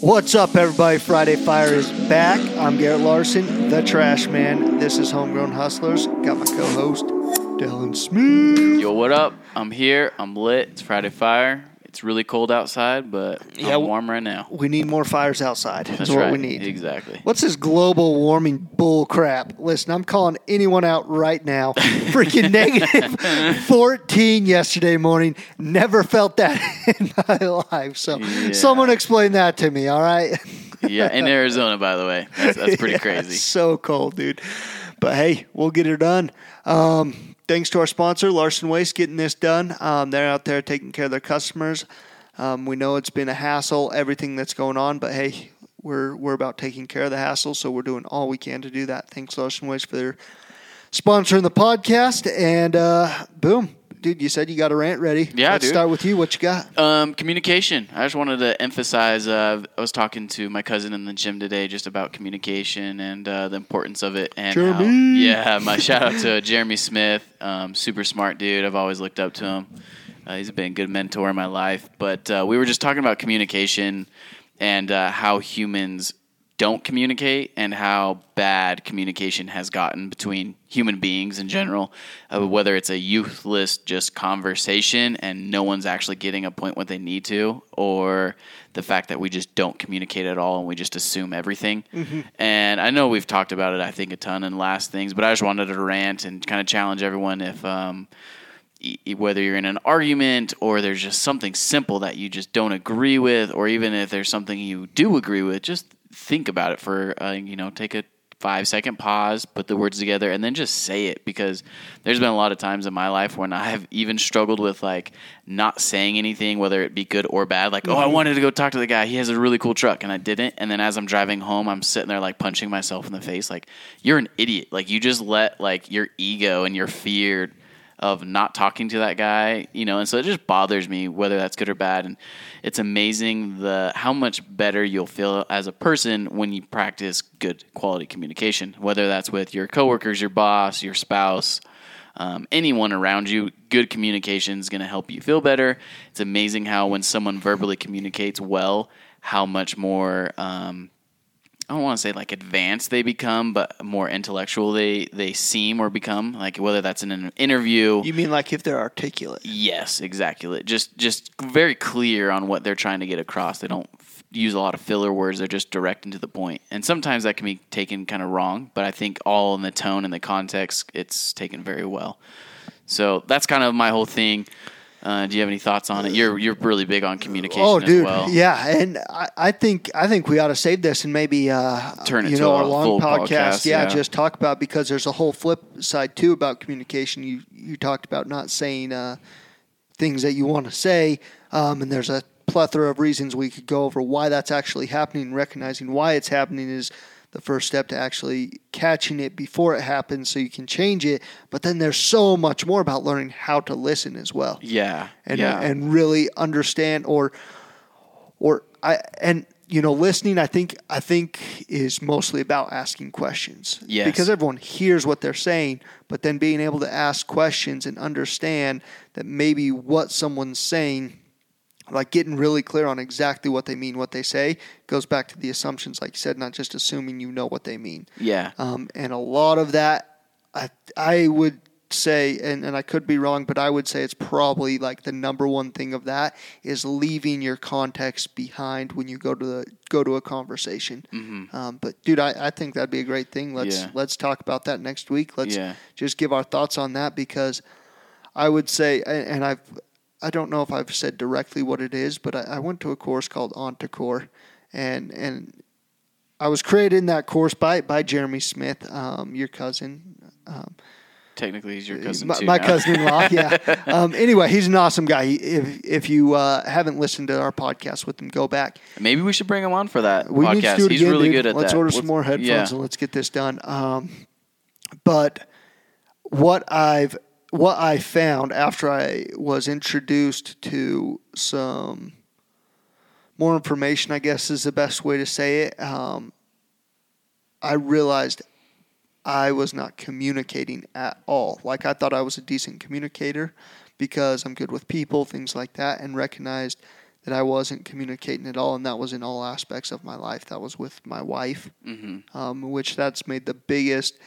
What's up, everybody? Friday Fire is back. I'm Garrett Larson, the Trash Man. This is Homegrown Hustlers. Got my co-host Dylan Smith. Yo, what up? I'm here. I'm lit. It's Friday Fire. It's really cold outside, but Yeah, I'm warm right now. We need more fires outside. That's That's what right. we need. Exactly. What's this global warming bull crap? Listen, I'm calling anyone out right now. Freaking negative 14 yesterday morning. Never felt that in my life. So, Yeah. someone explain that to me, all right? Yeah, in Arizona, by the way. That's, that's pretty Yeah, crazy. so cold, dude. But hey, we'll get it done. Um, thanks to our sponsor, Larson Waste, getting this done. Um, they're out there taking care of their customers. Um, we know it's been a hassle, everything that's going on, but hey, we're we're about taking care of the hassle, so we're doing all we can to do that. Thanks, Larson Waste, for their sponsoring the podcast. And uh, boom, dude, you said you got a rant ready. Yeah, Let's dude. start with you. What you got? Um, communication. I just wanted to emphasize. Uh, I was talking to my cousin in the gym today just about communication and uh, the importance of it. And how- yeah, my shout out to Jeremy Smith. Um, super smart dude. I've always looked up to him. Uh, he's been a good mentor in my life. But uh, we were just talking about communication and uh, how humans don't communicate and how bad communication has gotten between human beings in general, uh, whether it's a youthless just conversation and no one's actually getting a point what they need to, or the fact that we just don't communicate at all and we just assume everything. And I know we've talked about it, I think, a ton in last things, but I just wanted to rant and kind of challenge everyone if. Um, whether you're in an argument or there's just something simple that you just don't agree with, or even if there's something you do agree with, just think about it for, uh, you know, take a five second pause, put the words together, and then just say it because there's been a lot of times in my life when I have even struggled with like not saying anything, whether it be good or bad. Like, oh, I wanted to go talk to the guy. He has a really cool truck, and I didn't. And then as I'm driving home, I'm sitting there like punching myself in the face, like, you're an idiot. Like, you just let like your ego and your fear of not talking to that guy, you know, and so it just bothers me whether that's good or bad. And it's amazing the how much better you'll feel as a person when you practice good quality communication, whether that's with your coworkers, your boss, your spouse, um, anyone around you. Good communication is going to help you feel better. It's amazing how when someone verbally communicates well, how much more. Um, I don't want to say like advanced they become, but more intellectual they they seem or become. Like whether that's in an interview. You mean like if they're articulate? yes, exactly. Just just very clear on what they're trying to get across. They don't f- use a lot of filler words. They're just direct and to the point. And sometimes that can be taken kind of wrong, but I think all in the tone and the context, it's taken very well. So that's kind of my whole thing. Uh, do you have any thoughts on it? You're you're really big on communication Oh, dude, well. yeah, and I, I think I think we ought to save this and maybe uh, Turn it you to know a our long podcast. podcast, yeah, yeah. just talk about because there's a whole flip side too about communication. You you talked about not saying uh, things that you want to say, um, and there's a plethora of reasons we could go over why that's actually happening. Recognizing why it's happening is the first step to actually catching it before it happens, so you can change it. But then there's so much more about learning how to listen as well Yeah. and yeah. and really understand or or I and you know listening I think I think is mostly about asking questions. Yes. Because everyone hears what they're saying, but then being able to ask questions and understand that maybe what someone's saying like getting really clear on exactly what they mean, what they say, goes back to the assumptions, like you said, not just assuming you know what they mean. yeah. Um, and a lot of that, I, I would say, and, and I could be wrong, but I would say it's probably like the number one thing of that is leaving your context behind when you go to the go to a conversation. Um, but dude, I, I think that'd be a great thing. Let's Yeah. let's talk about that next week. Let's Yeah. just give our thoughts on that because I would say, and and I've I don't know if I've said directly what it is, but I, I went to a course called Ontocore, and and I was created in that course by by Jeremy Smith, um, your cousin. Um, Technically, he's your cousin my, too. my cousin-in-law. Yeah. Um, anyway, he's an awesome guy. He- If if you uh, haven't listened to our podcast with him, go back. Maybe we should bring him on for that We podcast. need to do it he's again, really dude. good at let's that. order some more headphones Yeah. and let's get this done. Um, but what I've what I found after I was introduced to some more information, I guess is the best way to say it. Um, I realized I was not communicating at all. Like I thought I was a decent communicator because I'm good with people, things like that, and recognized that I wasn't communicating at all, and that was in all aspects of my life. That was with my wife, Mm-hmm. um, which that's made the biggest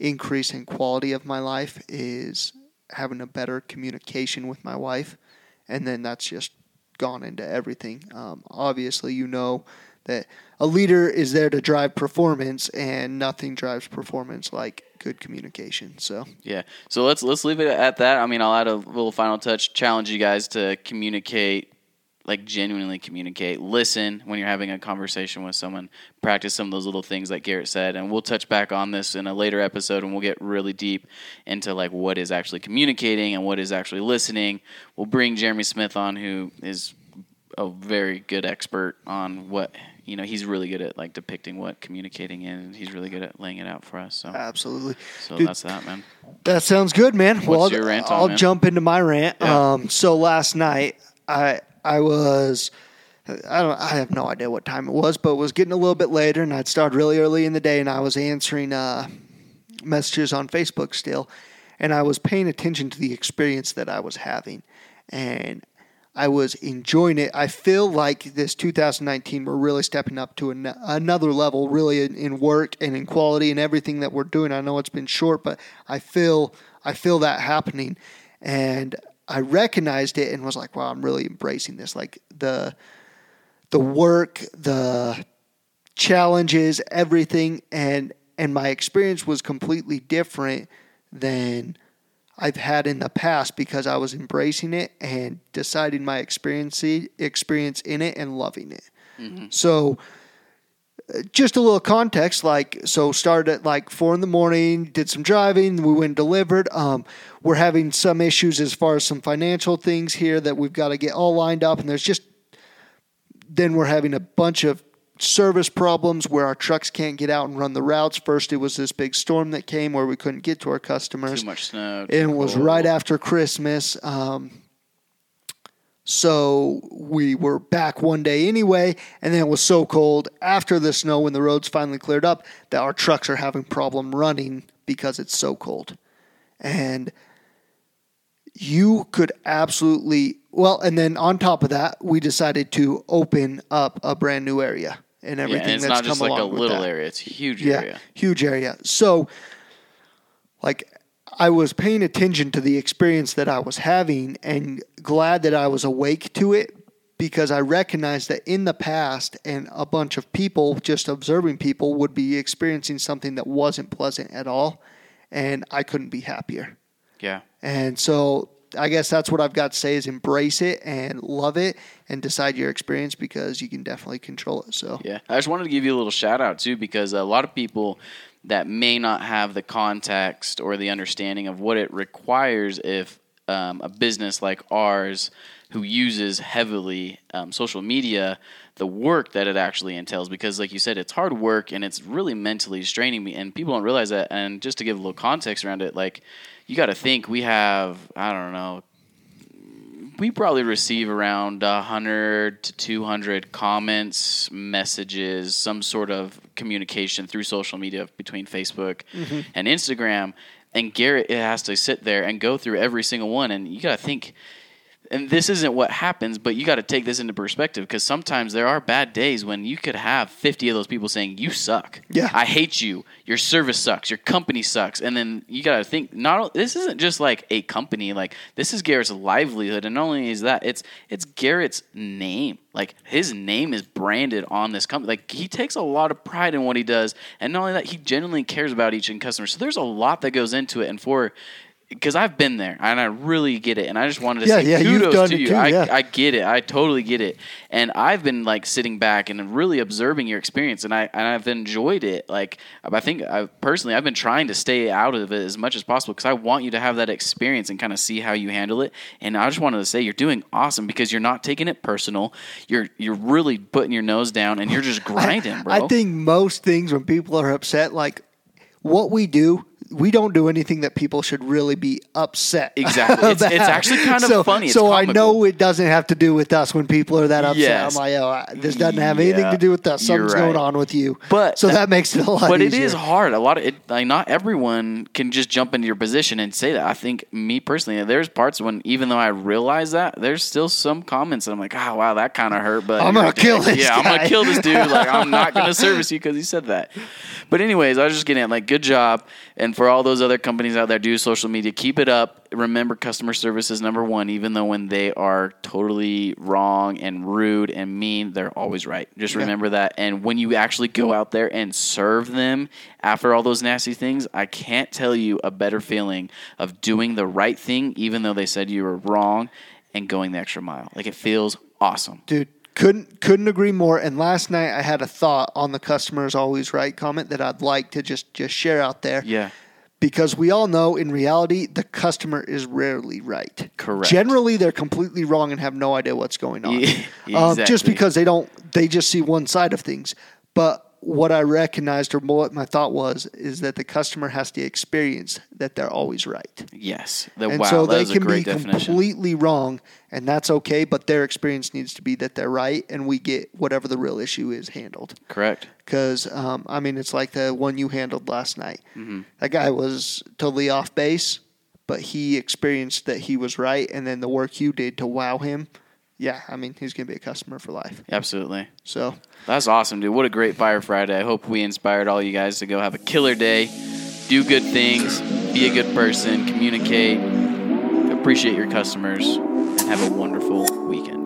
increase in quality of my life is having a better communication with my wife, and then that's just gone into everything. Um, obviously, you know that a leader is there to drive performance, and nothing drives performance like good communication. So. Yeah. So let's let's leave it at that. I mean, I'll add a little final touch. Challenge you guys to communicate, like genuinely communicate. Listen when you're having a conversation with someone. Practice some of those little things like Garrett said, and we'll touch back on this in a later episode, and we'll get really deep into like what is actually communicating and what is actually listening. We'll bring Jeremy Smith on, who is a very good expert on what you know. He's really good at like depicting what communicating is. and He's really good at laying it out for us. So, Absolutely. so Dude, that's that, man. That sounds good, man. well, What's your rant on, I'll man? jump into my rant. Yeah. Um, so last night, I I was I don't I have no idea what time it was, but it was getting a little bit later, and I'd started really early in the day, and I was answering uh, messages on Facebook still, and I was paying attention to the experience that I was having, and I was enjoying it. I feel like this 2019 we're really stepping up to an, another level, really in, in work and in quality and everything that we're doing. I know it's been short, but I feel I feel that happening, and I recognized it and was like, wow, I'm really embracing this. Like the the work, the challenges, everything, and and my experience was completely different than I've had in the past because I was embracing it and deciding my experience experience in it and loving it. So uh, just a little context like so started at like four in the morning did some driving we went and delivered um, we're having some issues as far as some financial things here that we've got to get all lined up and there's just then we're having a bunch of service problems where our trucks can't get out and run the routes first it was this big storm that came where we couldn't get to our customers Too much snow. and too it was cold. right after Christmas. Um, so we were back one day anyway, and then it was so cold after the snow when the roads finally cleared up that our trucks are having problem running because it's so cold. And you could absolutely well, and then on top of that, we decided to open up a brand new area and everything Yeah, and it's that's not come just like a little that. area; it's a huge Yeah, area. huge area. So, like, I was paying attention to the experience that I was having and glad that I was awake to it because I recognized that in the past and a bunch of people, just observing people, would be experiencing something that wasn't pleasant at all. And I couldn't be happier. Yeah, And so I guess that's what I've got to say is embrace it and love it and decide your experience because you can definitely control it. So, yeah. I just wanted to give you a little shout out too, because a lot of people that may not have the context or the understanding of what it requires if um, a business like ours, who uses heavily um, social media, the work that it actually entails. Because, like you said, it's hard work and it's really mentally straining me, and people don't realize that. And just to give a little context around it, like you got to think we have, I don't know, we probably receive around 100 to 200 comments, messages, some sort of communication through social media between Facebook mm-hmm. and Instagram. And Garrett has to sit there and go through every single one. And you got to think, and this isn't what happens, but you got to take this into perspective because sometimes there are bad days when you could have 50 of those people saying, You suck. Yeah. I hate you. Your service sucks. Your company sucks. And then you got to think, not this isn't just like a company. Like, this is Garrett's livelihood. And not only is that, it's, it's Garrett's name. Like, his name is branded on this company. Like, he takes a lot of pride in what he does. And not only that, he genuinely cares about each end customer. So there's a lot that goes into it. And for, because I've been there and I really get it, and I just wanted to Yeah, say yeah, kudos to you. too, I, yeah. I get it, I totally get it, and I've been like sitting back and really observing your experience, and I and I've enjoyed it. Like I think I personally, I've been trying to stay out of it as much as possible because I want you to have that experience and kind of see how you handle it. And I just wanted to say you're doing awesome because you're not taking it personal. You're you're really putting your nose down and you're just grinding, bro. I think most things when people are upset, like what we do, we don't do anything that people should really be upset. Exactly. It's- it's actually kind of so, funny. It's so I know it doesn't have to do with us when people are that upset. Yes. I'm like, oh, this doesn't have anything Yeah, to do with us. Something's right. going on with you. But so that, makes it a lot But easier. it is hard. A lot of it, like not everyone can just jump into your position and say that. I think me personally, there's parts when even though I realize that, there's still some comments that I'm like, oh wow, that kind of hurt. But I'm gonna kill this Yeah, I'm gonna kill this dude. Like I'm not gonna service you because he said that. But anyways, I was just getting at like, good job. And for all those other companies out there, do social media, keep it up. Remember, customer service is number one. Even though when they are totally wrong and rude and mean, they're always right. Just remember that. And when you actually go out there and serve them after all those nasty things, I can't tell you a better feeling of doing the right thing, even though they said you were wrong, and going the extra mile. Like it feels awesome. Dude, couldn't couldn't agree more. And last night I had a thought on the customers always right comment that I'd like to just just share out there. Yeah. Because we all know in reality the customer is rarely right. Correct. Generally they're completely wrong and have no idea what's going on. Yeah, um, just because they don't they just see one side of things. But what I recognized or what my thought was is that the customer has to experience that they're always right. Yes. The, And wow, so they can be definition. completely wrong, and that's okay. But their experience needs to be that they're right, and we get whatever the real issue is handled. Correct. Because um, I mean, it's like the one you handled last night. Mm-hmm. That guy was totally off base, but he experienced that he was right, and then the work you did to wow him. Yeah, I mean, he's gonna be a customer for life. Absolutely. So That's awesome, dude. What a great Fire Friday. I hope we inspired all you guys to go have a killer day, do good things, be a good person, communicate, appreciate your customers, and have a wonderful weekend.